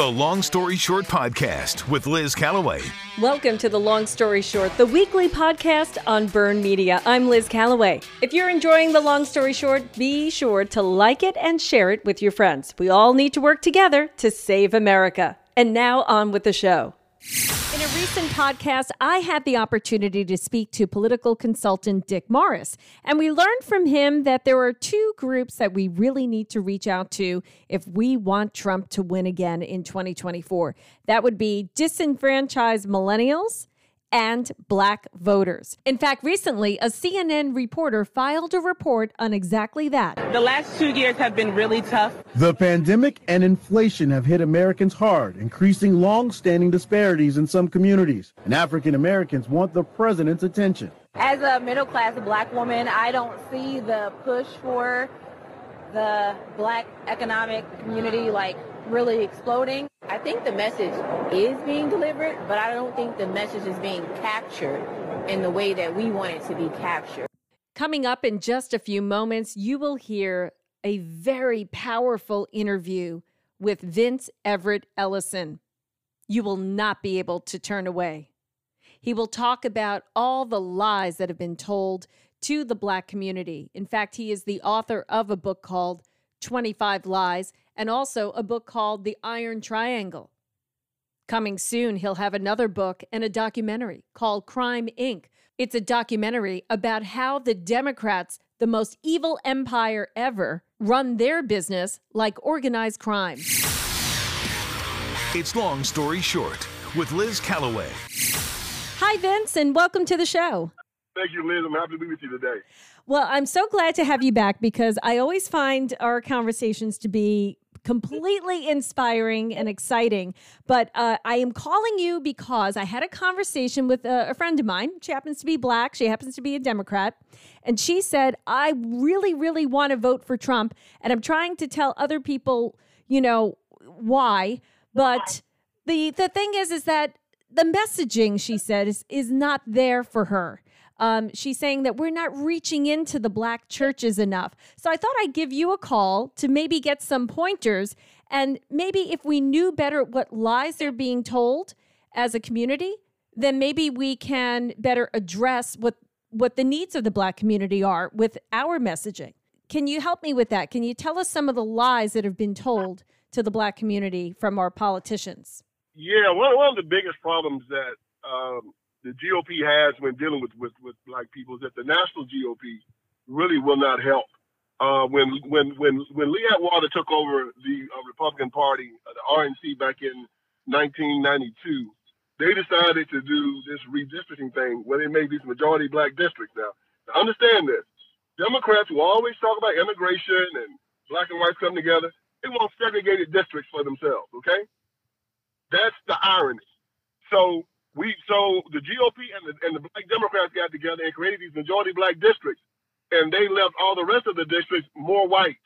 The Long Story Short Podcast with Liz Callaway. Welcome to The Long Story Short, the weekly podcast on Burn Media. I'm Liz Callaway. If you're enjoying The Long Story Short, be sure to like it and share it with your friends. We all need to work together to save America. And now on with the show. Recent podcast, I had the opportunity to speak to political consultant Dick Morris, and we learned from him that there are two groups that we really need to reach out to if we want Trump to win again in 2024. That would be disenfranchised millennials and black voters. In fact, recently, a CNN reporter filed a report on exactly that. The last two years have been really tough. The pandemic and inflation have hit Americans hard, increasing long-standing disparities in some communities. And African Americans want the president's attention. As a middle-class black woman, I don't see the push for the black economic community like really exploding. I think the message is being delivered, but I don't think the message is being captured in the way that we want it to be captured. Coming up in just a few moments, you will hear a very powerful interview with Vince Everett Ellison. You will not be able to turn away. He will talk about all the lies that have been told to the Black community. In fact, he is the author of a book called 25 Lies and also a book called The Iron Triangle. Coming soon, he'll have another book and a documentary called Crime Inc. It's a documentary about how the Democrats, the most evil empire ever, run their business like organized crime. It's Long Story Short with Liz Callaway. Hi, Vince, and welcome to the show. Thank you, Liz. I'm happy to be with you today. Well, I'm so glad to have you back because I always find our conversations to be completely inspiring and exciting. But uh, I am calling you because I had a conversation with a, a, friend of mine. She happens to be black, she happens to be a Democrat. And she said, I really, really want to vote for Trump. And I'm trying to tell other people, you know, why. But the, the thing is, is that the messaging, she said, is, is not there for her. Um, she's saying that we're not reaching into the black churches enough. So I thought I'd give you a call to maybe get some pointers. And maybe if we knew better what lies they're being told as a community, then maybe we can better address what, what the needs of the black community are with our messaging. Can you help me with that? Can you tell us some of the lies that have been told to the black community from our politicians? Yeah, one, one of the biggest problems that um, the GOP has when dealing with, with, with black people is that the national GOP really will not help. Uh, when when when when Lee Atwater took over the uh, Republican Party, uh, the RNC back in 1992, they decided to do this redistricting thing where they made these majority black districts. Now, to understand this, Democrats will always talk about immigration and black and whites come together. They want segregated districts for themselves. Okay, that's the irony. So we so the GOP and the and the black Democrats got together and created these majority black districts, and they left all the rest of the districts more white.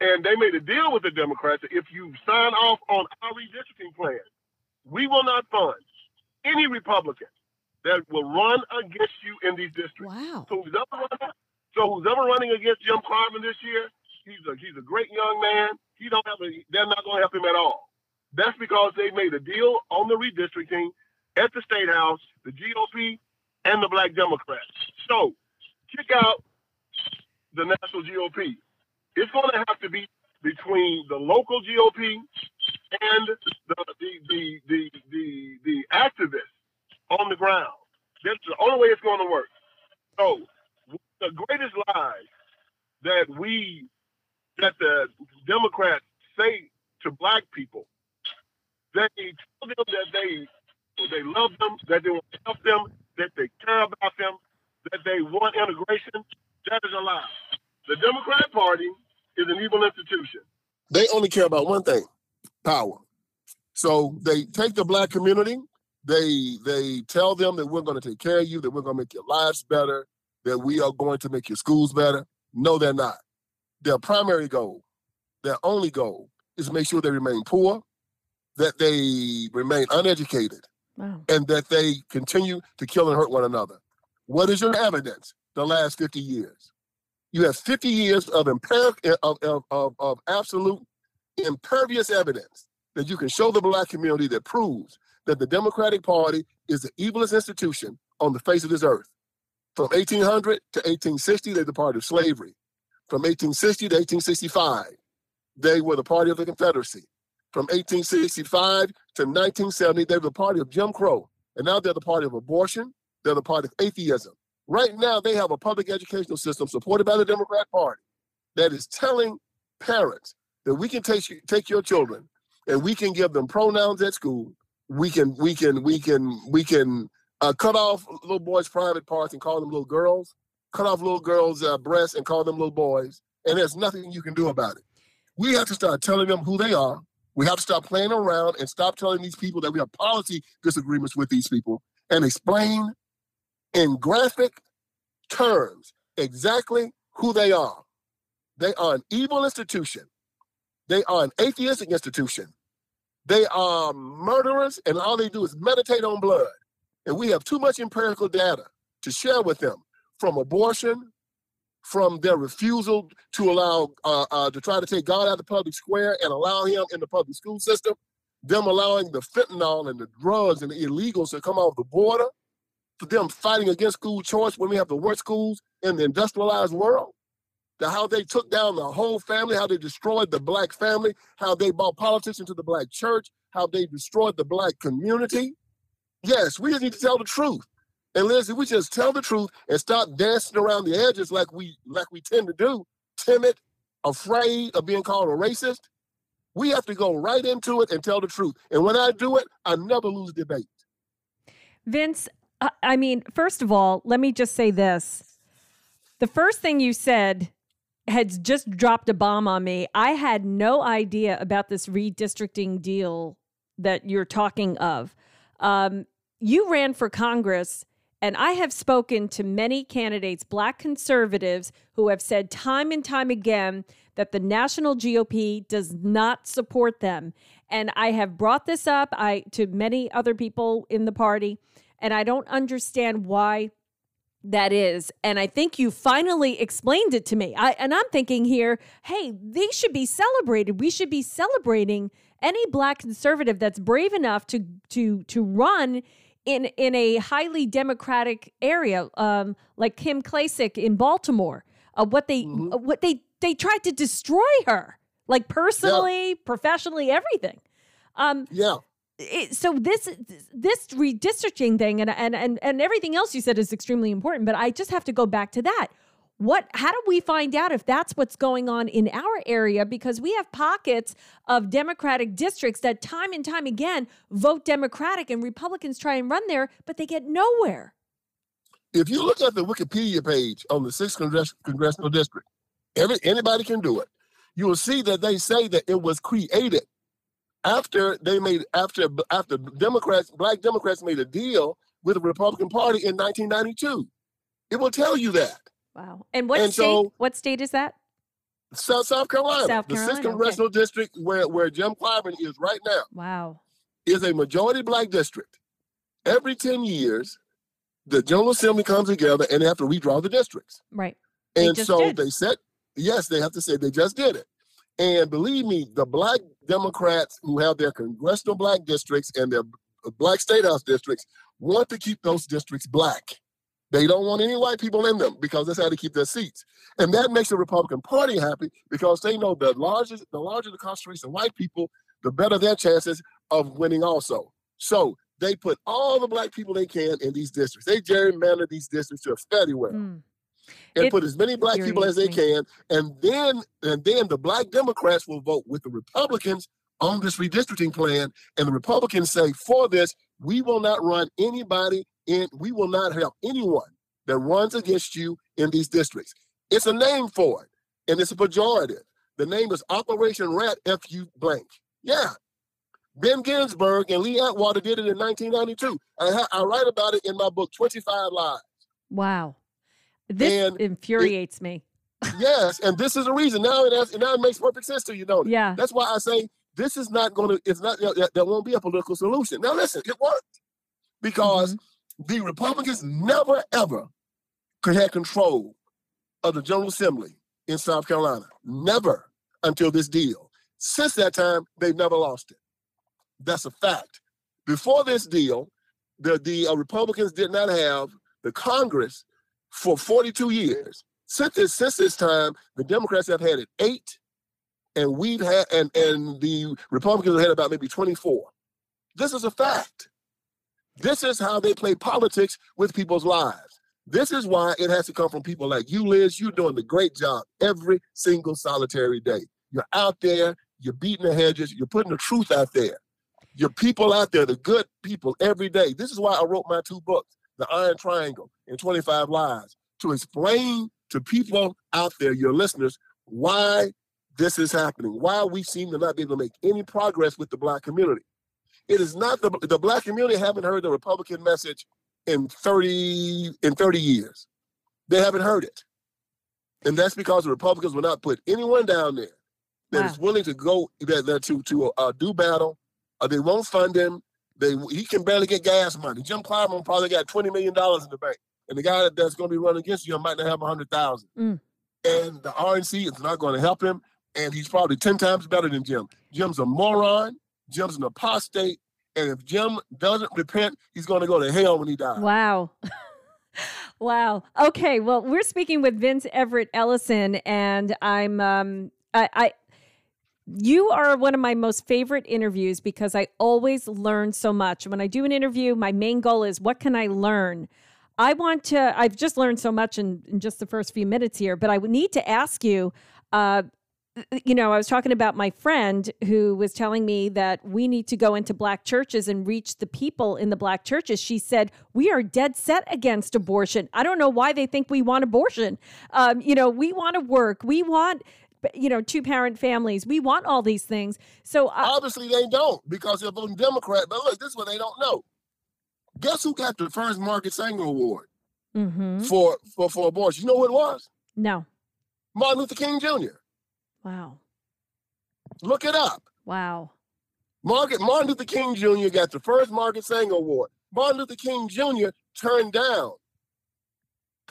And they made a deal with the Democrats that if you sign off on our redistricting plan, we will not fund any Republican that will run against you in these districts. Wow. So who's ever running, so who's ever running against Jim Clyburn this year, he's a he's a great young man. He don't have a, they're not going to help him at all. That's because they made a deal on the redistricting at the State House, the GOP, and the Black Democrats. So, kick out the national GOP. It's going to have to be between the local GOP and the the the the the, the activists on the ground. That's the only way it's going to work. So, the greatest lie that we that the Democrats say to black people, they tell them that they they love them, that they want to help them, that they care about them, that they want integration. That is a lie. The Democrat Party is an evil institution. They only care about one thing power. So they take the black community, they they tell them that we're going to take care of you, that we're going to make your lives better, that we are going to make your schools better. No, they're not. Their primary goal, their only goal, is to make sure they remain poor, that they remain uneducated, and that they continue to kill and hurt one another. What is your evidence? The last 50 years. You have 50 years of, imper- eh, of, of, of, of absolute impervious evidence that you can show the black community that proves that the Democratic Party is the evilest institution on the face of this earth. From 1800 to 1860, they're the party of slavery. From 1860 to 1865, they were the party of the Confederacy. From 1865 to 1970, they were the party of Jim Crow. And now they're the party of abortion. They're the party of atheism. Right now, they have a public educational system supported by the Democrat Party that is telling parents that we can take, take your children and we can give them pronouns at school. We can, we can, we can, we can uh, cut off little boys' private parts and call them little girls. Cut off little girls' uh, breasts and call them little boys. And there's nothing you can do about it. We have to start telling them who they are. We have to stop playing around and stop telling these people that we have policy disagreements with these people and explain in graphic terms exactly who they are. They are an evil institution. They are an atheistic institution. They are murderers, and all they do is meditate on blood. And we have too much empirical data to share with them from abortion, from their refusal to allow, uh, uh, to try to take God out of the public square and allow him in the public school system, them allowing the fentanyl and the drugs and the illegals to come off the border, to them fighting against school choice when we have the worst schools in the industrialized world, to how they took down the whole family, how they destroyed the black family, how they brought politics into the black church, how they destroyed the black community. Yes, we just need to tell the truth. And listen, we just tell the truth and stop dancing around the edges like we like we tend to do, timid, afraid of being called a racist. We have to go right into it and tell the truth. And when I do it, I never lose debate. Vince, I mean, first of all, let me just say this. The first thing you said had just dropped a bomb on me. I had no idea about this redistricting deal that you're talking of. Um, you ran for Congress and I have spoken to many candidates, black conservatives, who have said time and time again that the national GOP does not support them. And I have brought this up I to many other people in the party, and I don't understand why that is. And I think you finally explained it to me. I and I'm thinking here, hey, they should be celebrated. We should be celebrating any black conservative that's brave enough to to to run in in a highly democratic area, um, like Kim Klacik in Baltimore. Uh, what they mm-hmm. uh, what they they tried to destroy her, like personally, yeah. professionally, everything. Um, yeah. It, so this this redistricting thing and, and and and everything else you said is extremely important, but I just have to go back to that what how do we find out if that's what's going on in our area? Because we have pockets of democratic districts that time and time again vote democratic and republicans try and run there but they get nowhere. If you look at the wikipedia page on the 6th Congress- congressional district every anybody can do it. You will see that they say that it was created after they made after after democrats black democrats made a deal with the republican party in 1992 it will tell you that Wow. And what and state? So, what state is that? South South Carolina, South Carolina the sixth congressional okay. district where where Jim Clyburn is right now. Wow. Is a majority black district. Every ten years, the General Assembly comes together and they have to redraw the districts. Right. And they so did. they said, yes, they have to say they just did it. And believe me, the black Democrats who have their congressional black districts and their black state house districts want to keep those districts black. They don't want any white people in them because that's how they keep their seats. And that makes the Republican Party happy because they know the larger the larger the concentration of white people, the better their chances of winning also. So they put all the black people they can in these districts. They gerrymander these districts to a fairly well. Mm. And it, put as many black people as they can. And then and then the black Democrats will vote with the Republicans on this redistricting plan. And the Republicans say, for this, we will not run anybody and we will not help anyone that runs against you in these districts. It's a name for it, and it's a pejorative. The name is Operation Rat FU blank. Yeah. Ben Ginsberg and Lee Atwater did it in 1992. I, I write about it in my book, 25 Lies. Wow. This and infuriates it, me. yes, and this is the reason. Now it, has, now it makes perfect sense to you, don't it? Yeah. That's why I say this is not going to, it's not, there won't be a political solution. Now listen, it worked because mm-hmm the Republicans never ever could have control of the General Assembly in South Carolina. Never until this deal. Since that time, they've never lost it. That's a fact. Before this deal, the, the uh, Republicans did not have the Congress for 42 years. Since this, since this time, the Democrats have had it eight, and we've had and and the Republicans had about maybe 24. This is a fact. This is how they play politics with people's lives. This is why it has to come from people like you, Liz. You're doing the great job every single solitary day. You're out there, you're beating the hedges, you're putting the truth out there. Your people out there, the good people every day. This is why I wrote my two books, The Iron Triangle and 25 Lies, to explain to people out there, your listeners, why this is happening, why we seem to not be able to make any progress with the black community. It is not the the black community haven't heard the Republican message in 30 in 30 years. They haven't heard it. And that's because the Republicans will not put anyone down there that wow. is willing to go that, that to to uh, do battle. Uh, they won't fund him. They he can barely get gas money. Jim Clyburn probably got twenty million dollars in the bank, and the guy that's going to be running against you might not have a hundred thousand. Mm. And the RNC is not going to help him, and he's probably ten times better than Jim. Jim's a moron. Jim's an apostate, and if Jim doesn't repent, he's going to go to hell when he dies. Wow. wow. Okay. Well, we're speaking with Vince Everett Ellison, and I'm um, I, I you are one of my most favorite interviews because I always learn so much. When I do an interview, my main goal is what can I learn? I want to, I've just learned so much in, in just the first few minutes here, but I would need to ask you uh, you know, I was talking about my friend who was telling me that we need to go into black churches and reach the people in the black churches. She said, We are dead set against abortion. I don't know why they think we want abortion. Um, you know, we want to work. We want, you know, two parent families. We want all these things. So uh, obviously they don't because they're voting Democrat. But look, this is what they don't know. Guess who got the first Margaret Sanger Award mm-hmm. for, for, for abortion? You know who it was? No. Martin Luther King Jr. Wow. Look it up. Wow. Margaret, Martin Luther King Jr. got the first Margaret Sanger Award. Martin Luther King Jr. turned down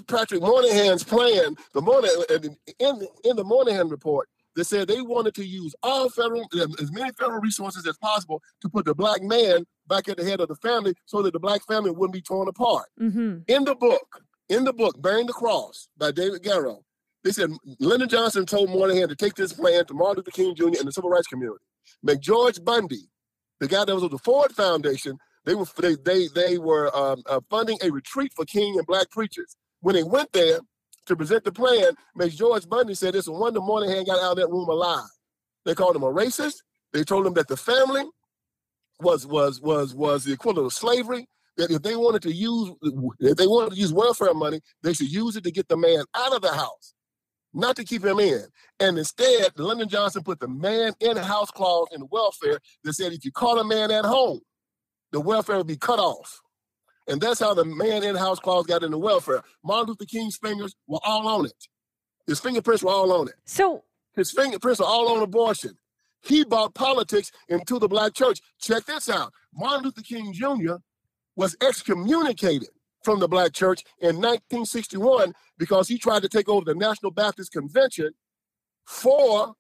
Patrick Moynihan's plan. The Moynihan, in, in the Moynihan report, they said they wanted to use all federal, as many federal resources as possible to put the black man back at the head of the family so that the black family wouldn't be torn apart. Mm-hmm. In the book, in the book, Bearing the Cross by David Garrow, they said Lyndon Johnson told Moynihan to take this plan to Martin Luther King Jr. and the civil rights community. McGeorge Bundy, the guy that was with the Ford Foundation, they were they they, they were um, uh, funding a retreat for King and black preachers. When they went there to present the plan, McGeorge Bundy said it's a wonder Moynihan got out of that room alive. They called him a racist. They told him that the family was was was was the equivalent of slavery. That if they wanted to use if they wanted to use welfare money, they should use it to get the man out of the house not to keep him in. And instead, Lyndon Johnson put the man in house clause in welfare that said if you caught a man at home, the welfare would be cut off. And that's how the man in house clause got into welfare. Martin Luther King's fingers were all on it. His fingerprints were all on it. So his fingerprints are all on abortion. He brought politics into the black church. Check this out. Martin Luther King Jr. was excommunicated from the black church in 1961 because he tried to take over the National Baptist Convention for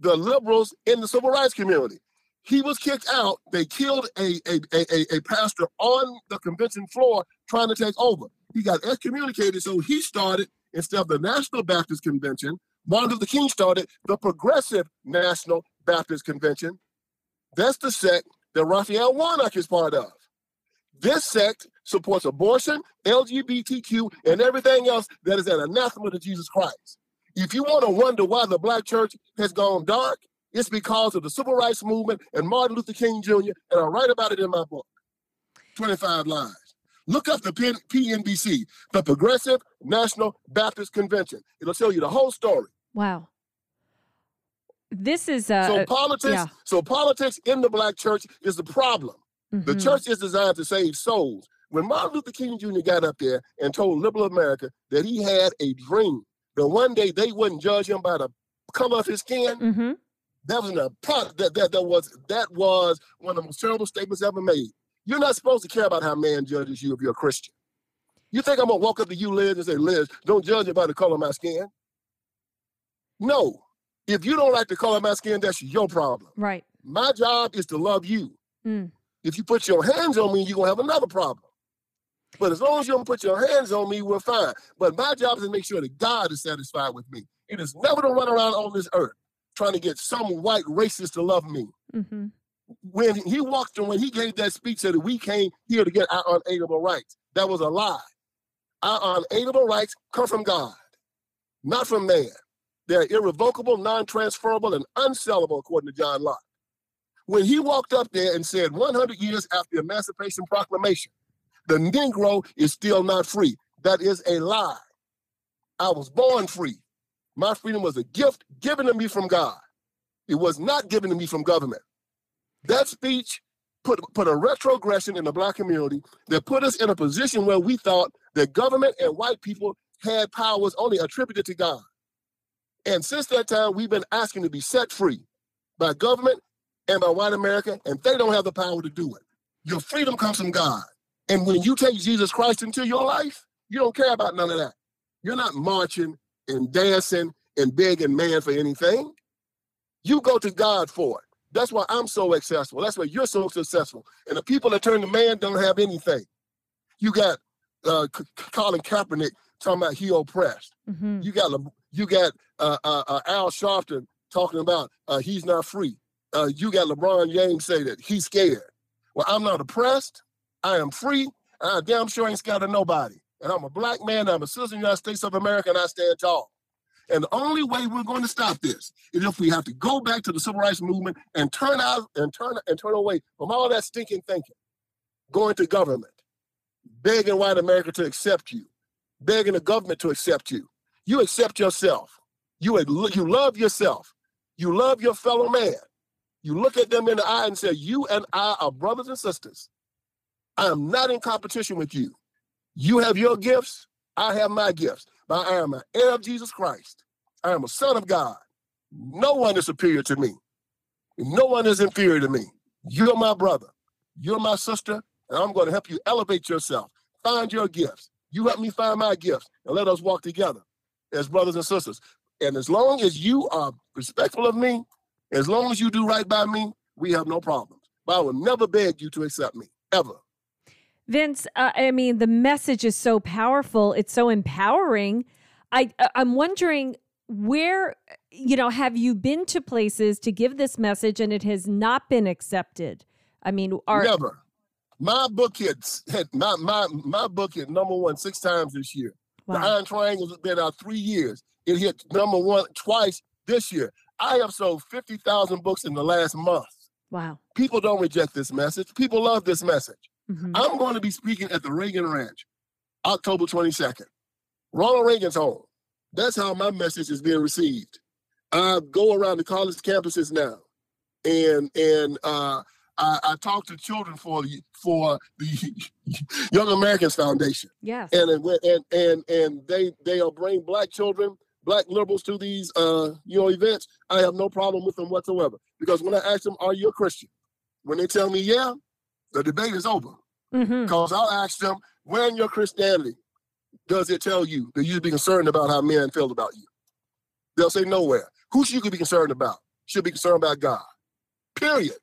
the liberals in the civil rights community. He was kicked out. They killed a, a, a, a pastor on the convention floor trying to take over. He got excommunicated, so he started, instead of the National Baptist Convention, Martin Luther King started the Progressive National Baptist Convention. That's the sect that Raphael Warnock is part of. This sect supports abortion, LGBTQ, and everything else that is an anathema to Jesus Christ. If you want to wonder why the black church has gone dark, it's because of the civil rights movement and Martin Luther King Jr., and I write about it in my book, 25 Lies. Look up the PNBC, the Progressive National Baptist Convention. It'll tell you the whole story. Wow. This is uh, so politics. Yeah. So politics in the black church is the problem. Mm-hmm. The church is designed to save souls. When Martin Luther King Jr. got up there and told liberal America that he had a dream, that one day they wouldn't judge him by the color of his skin, mm-hmm. that was a that, that that was that was one of the most terrible statements ever made. You're not supposed to care about how man judges you if you're a Christian. You think I'm gonna walk up to you, Liz, and say, Liz, don't judge me by the color of my skin? No. If you don't like the color of my skin, that's your problem. Right. My job is to love you. Mm. If you put your hands on me, you're gonna have another problem. But as long as you don't put your hands on me, we're fine. But my job is to make sure that God is satisfied with me. It is never to run around on this earth trying to get some white racist to love me. hmm When he walked and when he gave that speech that we came here to get our unalienable rights, that was a lie. Our unalienable rights come from God, not from man. They're irrevocable, non-transferable, and unsellable, according to John Locke. When he walked up there and said 100 years after the Emancipation Proclamation, the Negro is still not free. That is a lie. I was born free. My freedom was a gift given to me from God. It was not given to me from government. That speech put, put a retrogression in the black community that put us in a position where we thought that government and white people had powers only attributed to God. And since that time, we've been asking to be set free by government and by white America, and they don't have the power to do it. Your freedom comes from God. And when you take Jesus Christ into your life, you don't care about none of that. You're not marching and dancing and begging man for anything. You go to God for it. That's why I'm so successful. That's why you're so successful. And the people that turn to man don't have anything. You got uh, Colin Kaepernick talking about he oppressed. hmm You got you got uh, uh, uh, Al Sharpton talking about uh, he's not free. Uh, you got LeBron James say that he's scared. Well, I'm not oppressed. I am free. And I damn sure ain't scared of nobody. And I'm a black man. I'm a citizen of the United States of America, and I stand tall. And the only way we're going to stop this is if we have to go back to the civil rights movement and turn out and turn and turn away from all that stinking thinking, going to government, begging white America to accept you, begging the government to accept you. You accept yourself. You you love yourself. You love your fellow man. You look at them in the eye and say, "You and I are brothers and sisters. I am not in competition with you. You have your gifts. I have my gifts. But I am an heir of Jesus Christ. I am a son of God. No one is superior to me. No one is inferior to me. You're my brother. You're my sister, and I'm going to help you elevate yourself. Find your gifts. You help me find my gifts, and let us walk together as brothers and sisters. And as long as you are respectful of me, as long as you do right by me, we have no problems. But I will never beg you to accept me, ever. Vince, uh, I mean, the message is so powerful. It's so empowering. I uh, I'm wondering where you know have you been to places to give this message and it has not been accepted? I mean, are Never. My book hits hit my my my book hit number one six times this year. The. Iron Triangle has been out three years. It hit number one twice this year. I have sold fifty thousand books in the last month. wow. People don't reject this message. People love this message. Mhm. I'm going to be speaking at the Reagan Ranch, October 22nd. Ronald Reagan's home. That's how my message is being received. I go around the college campuses now, and and uh, I, I talk to children for the for the Young America's Foundation, Yes. and and and and, and they they are bring black children, black liberals to these uh, you know events. I have no problem with them whatsoever because when I ask them, "Are you a Christian?" When they tell me, "Yeah," the debate is over. Mm-hmm. Because I'll ask them, where in your Christianity does it tell you that you should be concerned about how men feel about you? They'll say nowhere. Who should you be concerned about? Should be concerned about God. Period.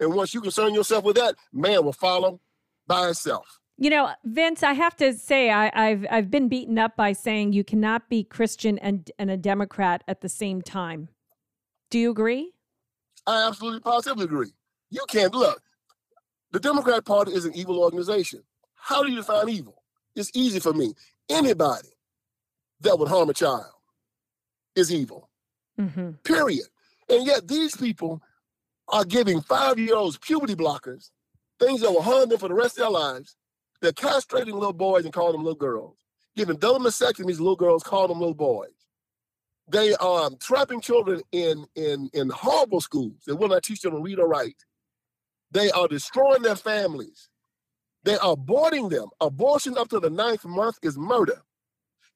And once you concern yourself with that, man will follow by itself. You know, Vince, I have to say I, I've I've been beaten up by saying you cannot be Christian and and a Democrat at the same time. Do you agree? I absolutely positively agree. You can't look. The Democrat Party is an evil organization. How do you define evil? It's easy for me. Anybody that would harm a child is evil. Mm-hmm. period. And yet these people are giving five-year-olds puberty blockers, things that will harm them for the rest of their lives. They're castrating little boys and calling them little girls, giving double mastectomies to little girls, calling them little boys. They are trapping children in, in, in horrible schools. They will not teach them to read or write. They are destroying their families. They are aborting them. Abortion up to the ninth month is murder.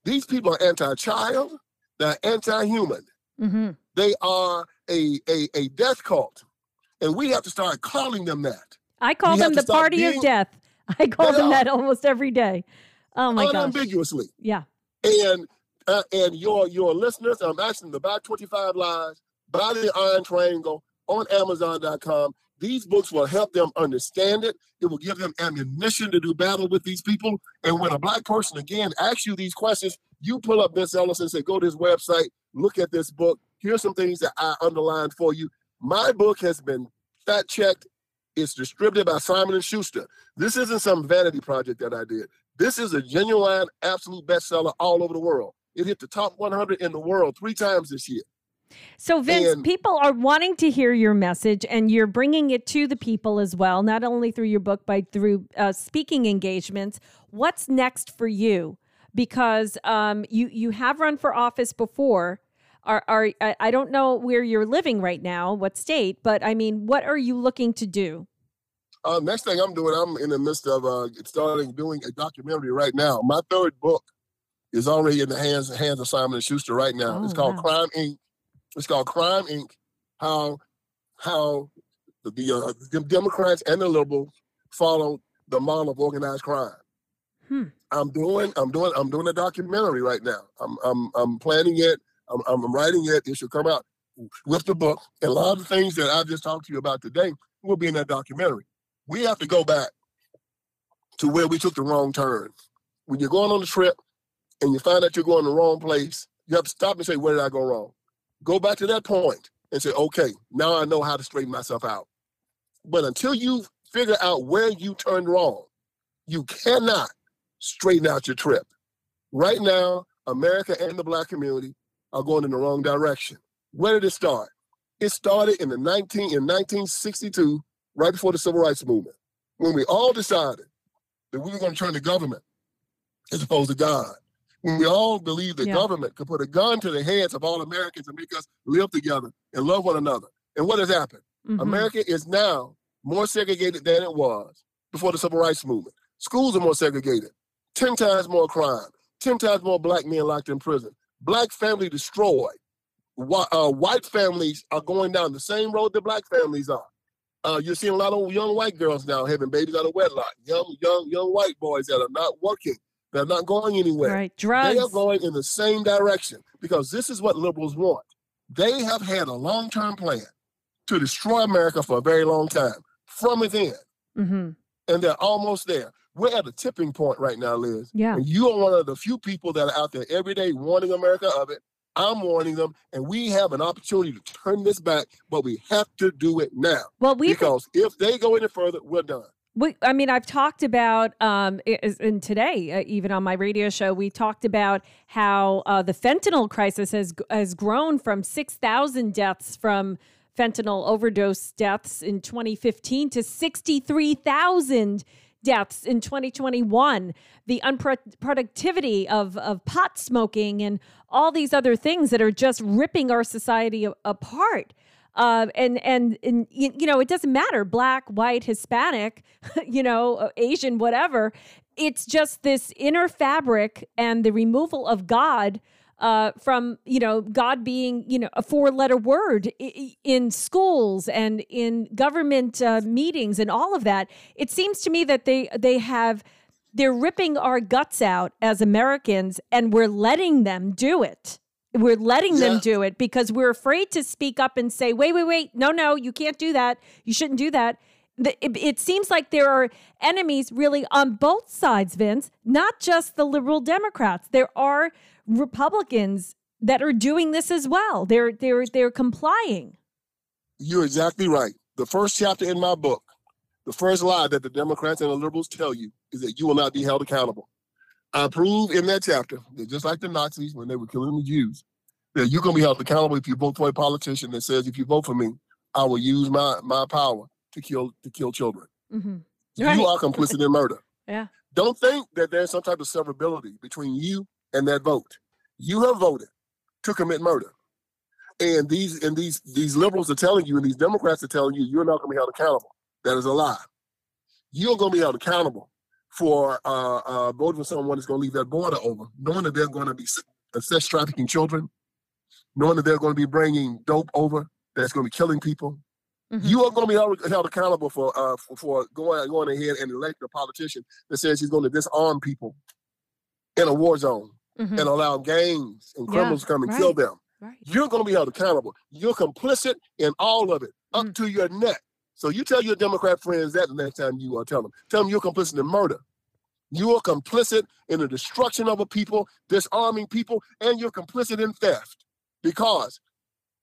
These people are anti-child. They're anti-human. Mm-hmm. They are a, a, a death cult. And we have to start calling them that. I call We them the party being- of death. I call them that almost every day. Oh my gosh. unambiguously. Yeah. And uh, and your your listeners, I'm asking to buy 25 Lies, buy the Iron Triangle, on Amazon.com. These books will help them understand it. It will give them ammunition to do battle with these people. And when a black person again asks you these questions, you pull up Vince Ellison and say, go to his website, look at this book. Here's some things that I underlined for you. My book has been fact checked. It's distributed by Simon and Schuster. This isn't some vanity project that I did. This is a genuine, absolute bestseller all over the world. It hit the top 100 in the world three times this year. So, Vince, And- people are wanting to hear your message, and you're bringing it to the people as well, not only through your book, but through uh, speaking engagements. What's next for you? Because um, you you have run for office before. Are, are I I don't know where you're living right now, what state, but I mean, what are you looking to do? Uh, next thing I'm doing, I'm in the midst of uh, starting doing a documentary right now. My third book is already in the hands hands of Simon and Schuster right now. it's Oh, called wow. Crime Inc. It's called Crime Inc. How how the, uh, the Democrats and the liberals follow the model of organized crime. Hmm. I'm doing I'm doing I'm doing a documentary right now. I'm I'm I'm planning it. I'm I'm writing it. It should come out with the book. And a lot of the things that I just talked to you about today will be in that documentary. We have to go back to where we took the wrong turn. When you're going on a trip and you find out you're going the wrong place, you have to stop and say, where did I go wrong? Go back to that point and say, okay, now I know how to straighten myself out. But until you figure out where you turned wrong, you cannot straighten out your trip. Right now, America and the black community are going in the wrong direction. Where did it start? It started in the 19 in 1962, right before the civil rights movement, when we all decided that we were going to turn to government as opposed to God. We all believe the Yeah. government could put a gun to the heads of all Americans and make us live together and love one another. And what has happened? Mhm. America is now more segregated than it was before the civil rights movement. Schools are more segregated, 10 times more crime, 10 times more black men locked in prison, black family destroyed. Uh, white families are going down the same road that black families are. Uh, you're seeing a lot of young white girls now having babies out of wedlock, young, young, young white boys that are not working, that are not going anywhere. Right, They are going in the same direction because this is what liberals want. They have had a long term plan to destroy America for a very long time from within, hmm and they're almost there. We're at a tipping point right now, Liz. Yeah. And you are one of the few people that are out there every day warning America of it. I'm warning them, and we have an opportunity to turn this back, but we have to do it now. Well, we've because if they go any further, we're done. We, I mean, I've talked about, um, and today, uh, even on my radio show, we talked about how uh, the fentanyl crisis has has grown from six thousand deaths from fentanyl overdose deaths in 2015 to sixty three thousand deaths in 2021. The unproductivity of of pot smoking and all these other things that are just ripping our society apart uh, and and and you know it doesn't matter black white hispanic you know uh, asian whatever. It's just this inner fabric and the removal of god uh, from you know god being you know a four letter word in schools and in government uh, meetings and all of that. It seems to me that they they have they're ripping our guts out as americans and we're letting them do it we're letting them do it because we're afraid to speak up and say, wait, wait, wait, no, no, you can't do that. You shouldn't do that. It, it seems like there are enemies really on both sides, Vince, not just the liberal Democrats. There are Republicans that are doing this as well. They're they're they're complying. You're exactly right. The first chapter in my book, the first lie that the Democrats and the liberals tell you is that you will not be held accountable. I prove in that chapter that just like the Nazis when they were killing the Jews, that you're going to be held accountable if you vote for a politician that says, if you vote for me, I will use my, my power to kill to kill children. Mm-hmm. You are complicit in murder. Yeah. Don't think that there's some type of severability between you and that vote. You have voted to commit murder. And these and these these liberals are telling you and these Democrats are telling you you're not going to be held accountable. That is a lie. You're going to be held accountable for uh, uh, voting for someone that's going to leave that border over, knowing that they're going to be sex trafficking children, knowing that they're going to be bringing dope over that's going to be killing people. Mhm. You are going to be held, accountable for, uh, for for going going ahead and elect a politician that says he's going to disarm people in a war zone Mhm. and allow gangs and Yeah, criminals to come and kill them. Right. You're going to be held accountable. You're complicit in all of it. up Mm. to your neck. So you tell your Democrat friends that the next time you tell them. Tell them you're complicit in murder. You are complicit in the destruction of a people, disarming people, and you're complicit in theft because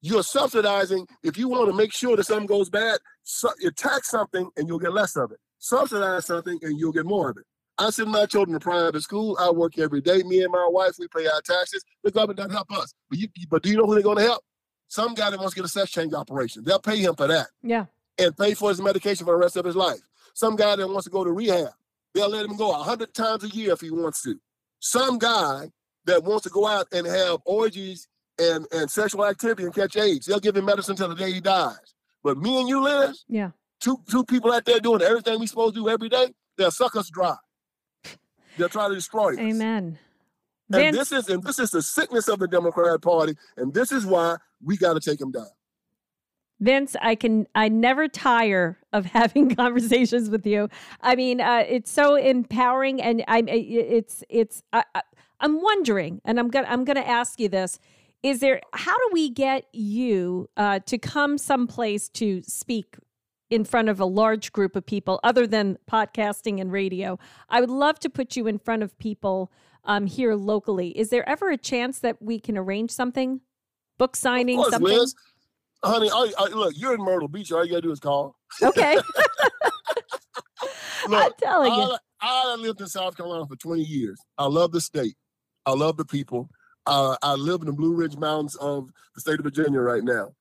you're subsidizing. If you want to make sure that something goes bad, su- you tax something and you'll get less of it. Subsidize something and you'll get more of it. I send my children to private school. I work every day. Me and my wife, we pay our taxes. The government doesn't help us. But you, but do you know who they're going to help? Some guy that wants to get a sex change operation. They'll pay him for that Yeah. And pay for his medication for the rest of his life. Some guy that wants to go to rehab, they'll let him go a hundred times a year if he wants to. Some guy that wants to go out and have orgies and, and sexual activity and catch AIDS, they'll give him medicine until the day he dies. But me and you, Liz, Yeah. two two people out there doing everything we're supposed to do every day, they'll suck us dry. They'll try to destroy us. Amen. And Vince, this is and this is the sickness of the Democrat Party, and this is why we got to take them down. Vince, I can I never tire of having conversations with you. I mean, uh, it's so empowering, and I'm it's it's I, I'm wondering, and I'm gonna I'm gonna ask you this: Is there how do we get you uh, to come someplace to speak in front of a large group of people, other than podcasting and radio? I would love to put you in front of people um, here locally. Is there ever a chance that we can arrange something, book signing, Of course, something? Liz. Honey, I, I, look, you're in Myrtle Beach. All you gotta do is call. Okay. I'm Look, telling you. I, I lived in South Carolina for 20 years. I love the state. I love the people. Uh, I live in the Blue Ridge Mountains of the state of Virginia right now.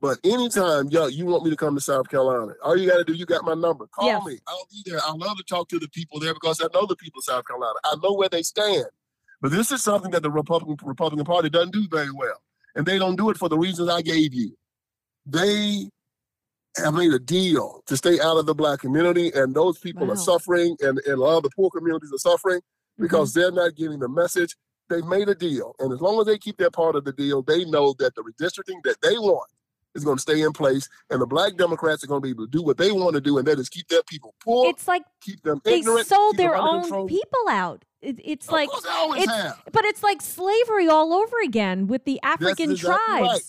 But anytime, yo, you want me to come to South Carolina, all you got to do, you got my number. Call Yes. me. I'll be there. I love to talk to the people there because I know the people of South Carolina. I know where they stand. But this is something that the Republican Republican Party doesn't do very well, and they don't do it for the reasons I gave you. They have made a deal to stay out of the black community, and those people Wow. are suffering, and, and a lot of the poor communities are suffering Mm-hmm. because they're not getting the message. They made a deal, and as long as they keep their part of the deal, they know that the redistricting that they want is going to stay in place, and the black Democrats are going to be able to do what they want to do, and that is keep their people poor, it's like keep them they ignorant, sold their own control. people out. It, it's Of like course they always it's but it's like slavery all over again with the African exactly right.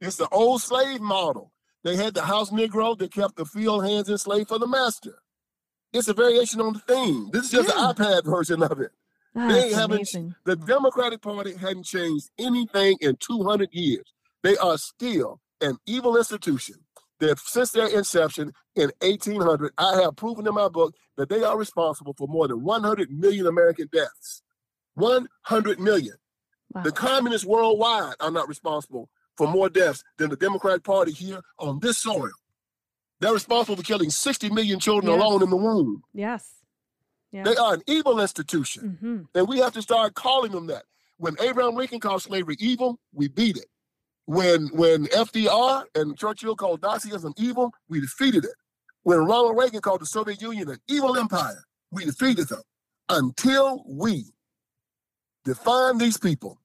It's the old slave model. They had the house Negro that kept the field hands enslaved for the master. It's a variation on the theme. This is just Yeah. an iPad version of it. They haven't- amazing. The Democratic Party hadn't changed anything in 200 years. They are still an evil institution that since their inception in 1800, I have proven in my book that they are responsible for more than 100 million American deaths. 100 million. Wow. The communists worldwide are not responsible for more deaths than the Democratic Party here on this soil. They're responsible for killing 60 million children Yes. alone in the womb. Yes. Yeah. They are an evil institution. hmm And we have to start calling them that. When Abraham Lincoln called slavery evil, we beat it. When when FDR and Churchill called Nazism evil, we defeated it. When Ronald Reagan called the Soviet Union an evil empire, we defeated them. Until we define these people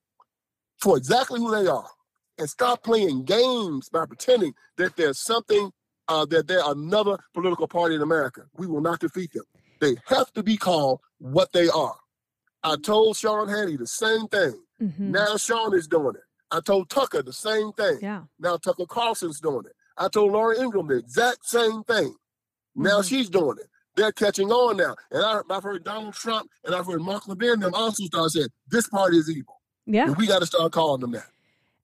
for exactly who they are and stop playing games by pretending that there's something uh, that they're another political party in America, we will not defeat them. They have to be called what they are. I told Sean Hannity the same thing. hmm Now Sean is doing it. I told Tucker the same thing. Yeah. Now Tucker Carlson's doing it. I told Laura Ingraham the exact same thing. Now Mhm. she's doing it. They're catching on now. And I, I've heard Donald Trump and I've heard Mark Levin them also start saying, this party is evil. Yeah. And we got to start calling them that.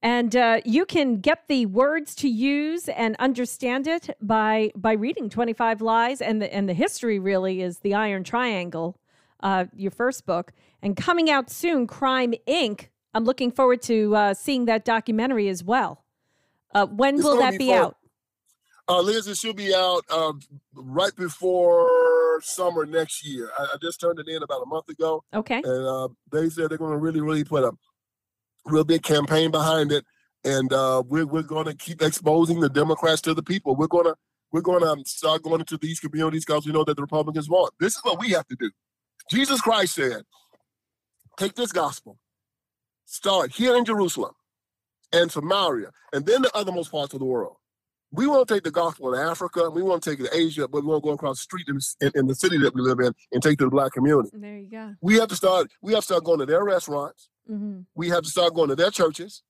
And uh, you can get the words to use and understand it by by reading 25 Lies. And the, and the history really is the Iron Triangle, uh, your first book. And coming out soon, Crime Inc. I'm looking forward to uh, seeing that documentary as well. Uh, when It's will that be fun. out? Uh, Liz, it should be out um, right before summer next year. I, I just turned it in about a month ago. Okay. and uh, they said they're going to really, really put a real big campaign behind it, and uh, we're we're going to keep exposing the Democrats to the people. We're to we're going to start going into these communities because we know that the Republicans want. This is what we have to do. Jesus Christ said, "Take this gospel, start here in Jerusalem, and Samaria, and then the othermost parts of the world." We want to take the gospel to Africa. We want to take it to Asia, but we want to go across the street in, in, in the city that we live in and take it to the black community There you go. we have to start we have to start going to their restaurants hmm we have to start going to their churches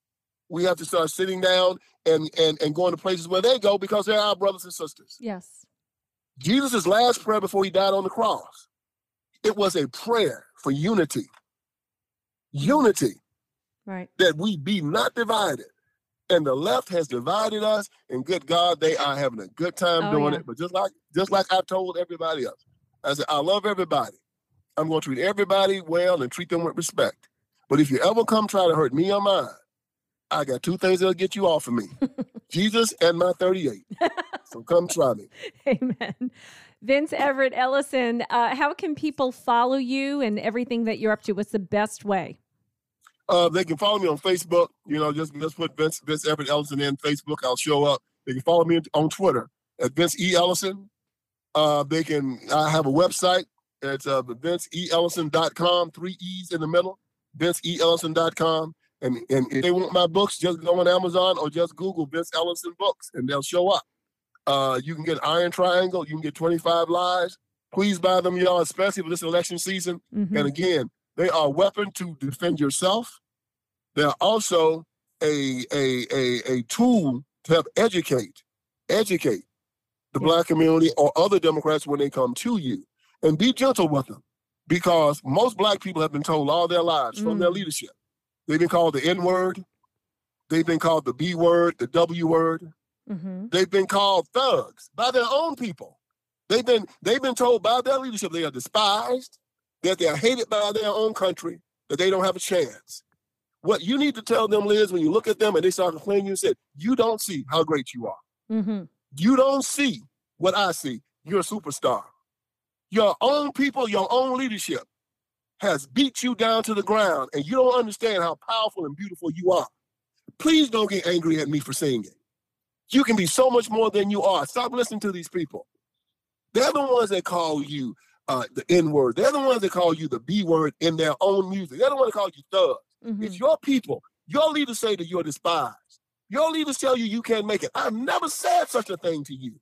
We have to start sitting down and and and going to places where they go because they're our brothers and sisters. Yes. Jesus' last prayer before he died on the cross, it was a prayer for unity. Unity, Right. that we be not divided. And the left has divided us, and good God, they are having a good time Oh, doing yeah. it. But just like just like I told everybody else, I said, I love everybody. I'm going to treat everybody well and treat them with respect. But if you ever come try to hurt me or mine, I got two things that'll get you off of me. Jesus and my 38. so come try me. Amen. Vince Everett Ellison, uh, how can people follow you and everything that you're up to? What's the best way? Uh, they can follow me on Facebook. You know, just just put Vince Vince Everett Ellison in Facebook. I'll show up. They can follow me on Twitter at Vince E Ellison. Uh, they can. I have a website. It's uh, VinceEEllison.com. Three E's in the middle. VinceEEllison.com. And and if they want my books, just go on Amazon or just Google Vince Ellison books, and they'll show up. Uh, you can get Iron Triangle. You can get 25 Lies. Please buy them, y'all, especially for this election season. Mhm. And again, they are a weapon to defend yourself. They're also a a a, a tool to help educate, educate the black community or other Democrats when they come to you. And be gentle with them. Because most black people have been told all their lives from their Mm. leadership. They've been called the N-word, they've been called the B word, the W word, Mhm. They've been called thugs by their own people. They've been they've been told by their leadership they are despised, that they are hated by their own country, that they don't have a chance. What you need to tell them, Liz, when you look at them and they start complaining, you said, you don't see how great you are. Mhm. You don't see what I see. You're a superstar. Your own people, your own leadership has beat you down to the ground, and you don't understand how powerful and beautiful you are. Please don't get angry at me for saying it. You can be so much more than you are. Stop listening to these people. They're the ones that call you uh, the N word. They're the ones that call you the B word in their own music. They're the ones that call you thugs. Mhm. It's your people. Your leaders say that you're despised. Your leaders tell you you can't make it. I've never said such a thing to you.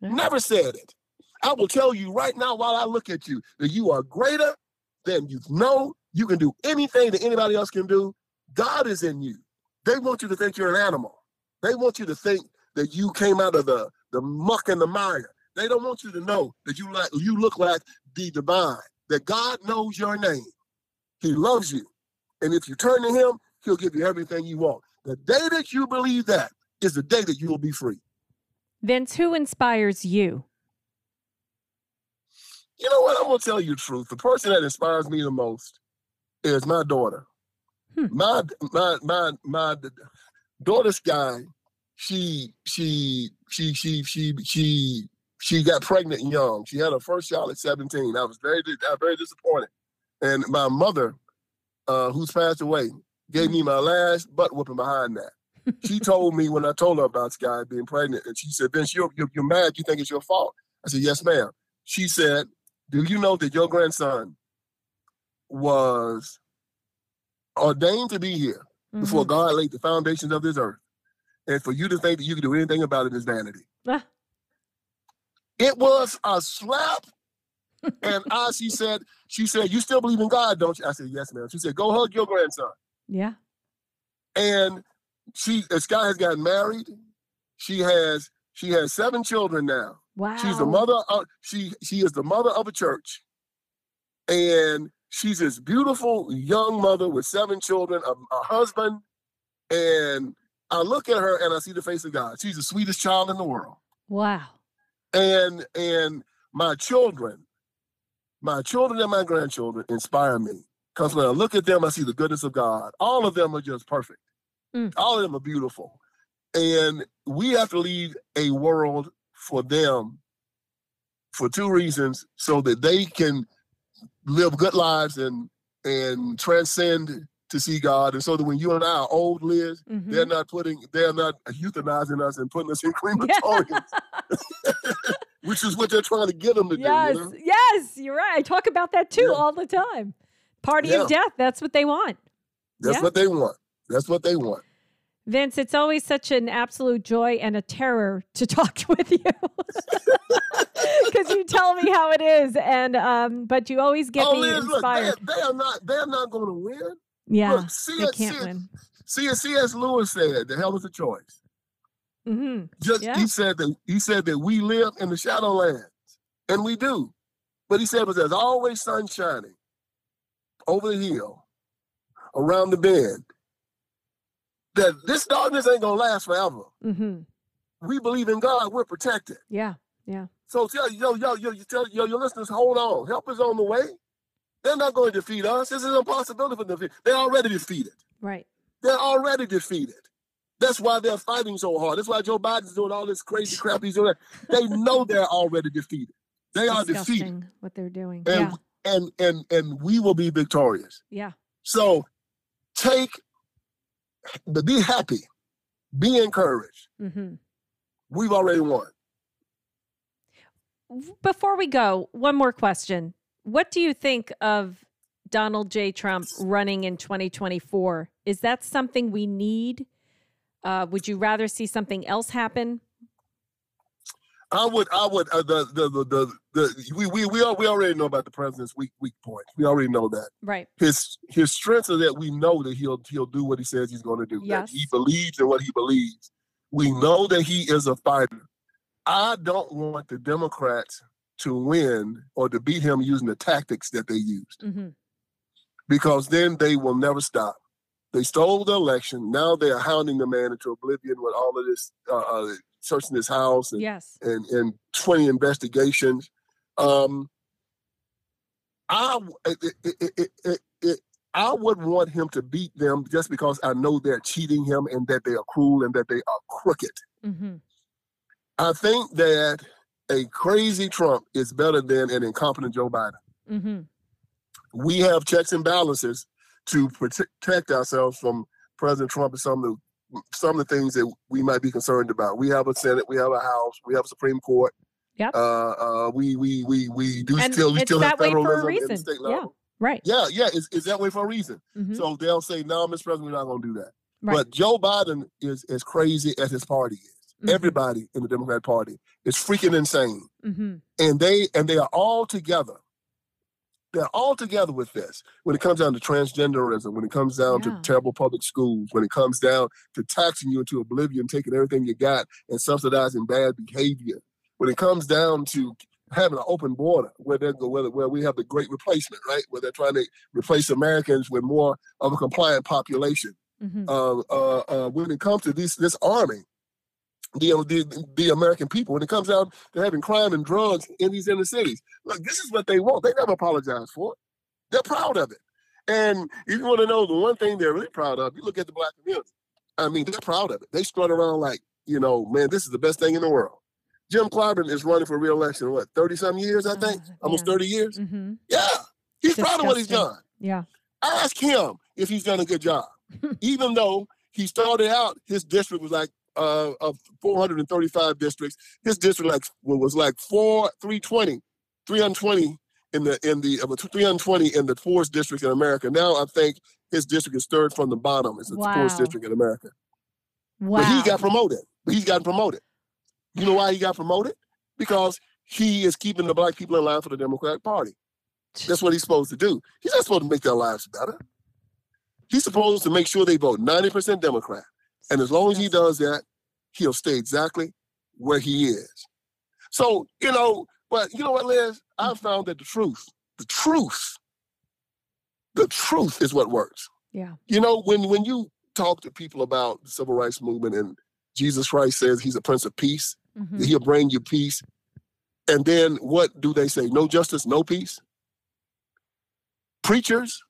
Yeah. Never said it. I will tell you right now while I look at you that you are greater than you know. You can do anything that anybody else can do. God is in you. They want you to think you're an animal. They want you to think that you came out of the, the muck and the mire. They don't want you to know that you like you look like the divine, that God knows your name. He loves you. And if you turn to him, he'll give you everything you want. The day that you believe that is the day that you will be free. Vince, who inspires you? You know what? I'm gonna tell you the truth. The person that inspires me the most is my daughter. Hmm. My my my my daughter Sky. She she she she she she she got pregnant young. She had her first child at 17. I was very I was very disappointed. And my mother, uh, who's passed away, gave me my last butt whooping behind that. She told me when I told her about Sky being pregnant, and she said, Vince, you're, you're, you're mad. You think it's your fault? I said, Yes, ma'am. She said, Do you know that your grandson was ordained to be here before Mhm. God laid the foundations of this earth? And for you to think that you can do anything about it is vanity. It was a slap. and I, she said, she said, you still believe in God, don't you? I said, yes, ma'am. She said, go hug your grandson. Yeah. And she, Sky has gotten married. She has, she has seven children now. Wow. She's the mother of she she is the mother of a church. And she's this beautiful young mother with seven children, a, a husband. And I look at her and I see the face of God. She's the sweetest child in the world. Wow. And and my children, my children and my grandchildren inspire me. Because when I look at them, I see the goodness of God. All of them are just perfect. Mm. All of them are beautiful. And we have to leave a world for them for two reasons so that they can live good lives and and transcend to see God. And so that when you and I are old, Liz, Mhm. they're not putting, they're not euthanizing us and putting us in crematoriums, which is what they're trying to get them to yes. do. You know? Yes. You're right. I talk about that too Yeah. all the time. Party Yeah. of death. That's what they want. That's Yeah. what they want. That's what they want. Vince, it's always such an absolute joy and a terror to talk with you because you tell me how it is, and um, but you always get oh, me Liz, look, they, inspired. they are not. They are not going to win. Yeah, Look, see they can't see it, win. C.S. C.S. Lewis said, "The hell is a choice." Mm-hmm. Just Yeah. he said that he said that we live in the shadowlands, and we do. But he said, "But there's always sun shining over the hill, around the bend. That this darkness ain't gonna last forever. Mm-hmm. We believe in God. We're protected. Yeah. Yeah. So tell yo yo yo you tell yo your listeners, hold on. Help is on the way. They're not going to defeat us. This is impossibility for them. to defeat. They're already defeated. Right. They're already defeated. That's why they're fighting so hard. That's why Joe Biden's doing all this crazy crap he's doing. They know they're already defeated. They are defeated. What they're doing. And yeah. and and and we will be victorious. Yeah. So take the be happy, be encouraged. hmm We've already won. Before we go, one more question. What do you think of Donald J. Trump running in 2024? Is that something we need? Uh, would you rather see something else happen? I would, I would, uh, the, the, the, the, the, we, we, we, we already know about the president's weak, weak points. We already know that. Right. His, his strengths are that we know that he'll, he'll do what he says he's going to do. That he believes in what he believes. We know that he is a fighter. I don't want the Democrats to win or to beat him using the tactics that they used hmm because then they will never stop. They stole the election. Now they are hounding the man into oblivion with all of this, uh, uh, searching his house and Yes. and, and 20 investigations. Um, I, it, it, it, it, I would want him to beat them just because I know they're cheating him and that they are cruel and that they are crooked. hmm I think that a crazy Trump is better than an incompetent Joe Biden. hmm We have checks and balances to protect ourselves from President Trump and some of the some of the things that we might be concerned about. We have a Senate, we have a House, we have a Supreme Court. Yep. Uh, uh, we we we we do And still we still have that way for a federalism in the state Yeah. level. Right. Yeah, yeah, it's, it's that way for a reason. hmm So they'll say, "No, Mr. President, we're not going to do that." Right. But Joe Biden is as crazy as his party is. Mhm. Everybody in the Democrat Party is freaking insane hmm and they and they are all together. They're all together with this. When it comes down to transgenderism, when it comes down Yeah. to terrible public schools, when it comes down to taxing you into oblivion, taking everything you got and subsidizing bad behavior, when it comes down to having an open border where they where, where we have the great replacement, right? Where they're trying to replace Americans with more of a compliant population. hmm Uh, uh, uh, when it comes to this this the, the the American people, when it comes down to having crime and drugs in these inner cities, look, this is what they want. They never apologize for it. They're proud of it. And if you want to know the one thing they're really proud of, you look at the black community. I mean, they're proud of it. They strut around like, you know, man, this is the best thing in the world. Jim Clyburn is running for reelection, what, 30 some years, I think? Uh, Almost yeah. 30 years? hmm Yeah. He's proud of what he's done Yeah. ask him if he's done a good job. Even though he started out, his district was like uh, of 435 districts. His district like was like four 320, 320 in the in the uh, 320 in the poorest district in America. Now I think his district is third from the bottom. It's the poorest district in America. Wow. But he got promoted. But he's gotten promoted. You know why he got promoted? Because he is keeping the black people in line for the Democratic Party. That's what he's supposed to do. He's not supposed to make their lives better. He's supposed to make sure they vote 90% Democrat. And as long as he does that, he'll stay exactly where he is. So, you know, but you know what, Liz? I've found that the truth, the truth, the truth is what works. Yeah. You know, when when you talk to people about the civil rights movement and Jesus Christ says he's a prince of peace, Mhm. that he'll bring you peace. And then what do they say? No justice, no peace? Preachers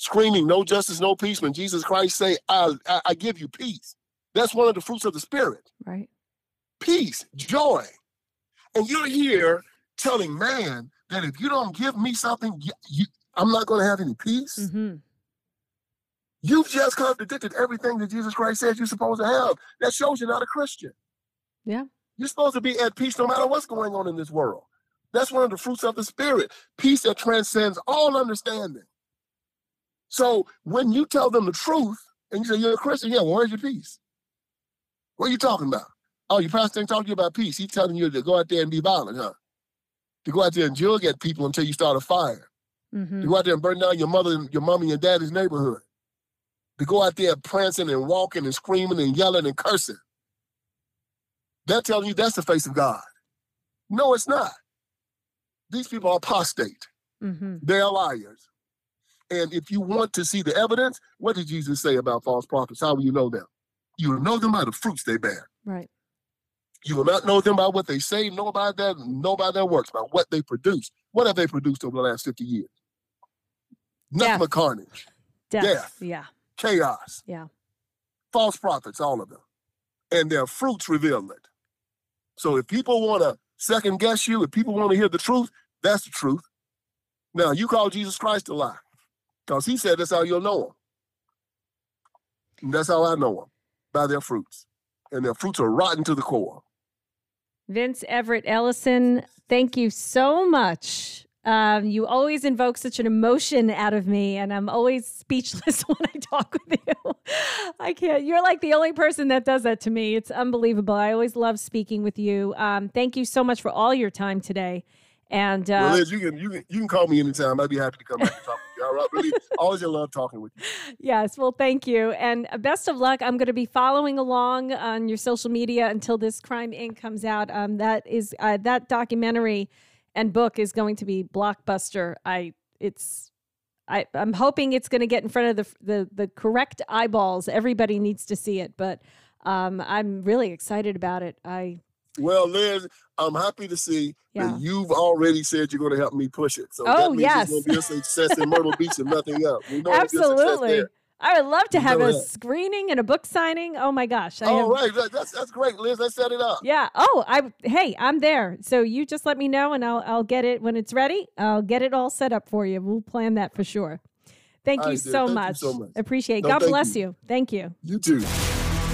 screaming no justice, no peace when Jesus Christ say, I, I, I give you peace. That's one of the fruits of the spirit. Right. Peace, joy. And you're here telling man that if you don't give me something, you, you, I'm not going to have any peace. hmm You've just contradicted everything that Jesus Christ says you're supposed to have. That shows you're not a Christian. Yeah. You're supposed to be at peace no matter what's going on in this world. That's one of the fruits of the Spirit peace that transcends all understanding. So when you tell them the truth and you say you're a Christian, yeah, well, where's your peace? What are you talking about? Oh, your pastor ain't talking to you about peace. He's telling you to go out there and be violent, huh? To go out there and jug at people until you start a fire. hmm To go out there and burn down your mother, and your mommy and daddy's neighborhood. to go out there prancing and walking and screaming and yelling and cursing. They're telling you that's the face of God. No, it's not. These people are apostate. Mm-hmm. They're liars. And if you want to see the evidence, what did Jesus say about false prophets? How will you know them? You will know them by the fruits they bear. Right. You will not know them by what they say, know by their know by their works, by what they produce. What have they produced over the last 50 years? Nothing but carnage, Death. Death. Yeah. chaos, Yeah. false prophets, all of them. And their fruits reveal it. So if people want to second guess you, if people want to hear the truth, that's the truth. Now you call Jesus Christ a lie. Because he said that's how you'll know them. And that's how I know them, by their fruits. And their fruits are rotten to the core. Vince Everett Ellison, thank you so much. Um, you always invoke such an emotion out of me, and I'm always speechless when I talk with you. I can't. You're like the only person that does that to me. It's unbelievable. I always love speaking with you. Um, thank you so much for all your time today. And uh, well, Liz, you can you can you can call me anytime. I'd be happy to come back and talk. Right, really, always love talking with you. Yes, well, thank you. And uh, best of luck. I'm going to be following along on your social media until this Crime Inc. comes out. Um, that is uh, that documentary and book is going to be blockbuster. I it's I I'm hoping it's going to get in front of the the the correct eyeballs. Everybody needs to see it, but um, I'm really excited about it. I Well, Liz, I'm happy to see Yeah. that you've already said you're going to help me push it. So Oh, that means yes. it's going to be a success in Myrtle Beach and nothing else. We know it'll be a success absolutely. I would love to You have a that. screening and a book signing. Oh my gosh! I All am- right, that's that's great, Liz. Let's set it up. Yeah. Oh, I hey, I'm there. So you just let me know and I'll I'll get it when it's ready. I'll get it all set up for you. We'll plan that for sure. Thank you right, so Thank you much. so much. Appreciate it. No, God bless you. you. Thank you. You too.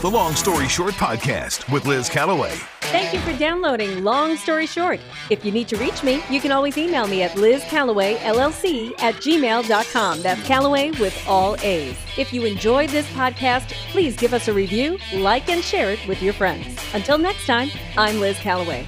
The Long Story Short Podcast with Liz Callaway. Thank you for downloading Long Story Short. If you need to reach me, you can always email me at lizcallawayllc at gmail.com. That's Callaway with all A's. If you enjoyed this podcast, please give us a review, like, and share it with your friends. Until next time, I'm Liz Callaway.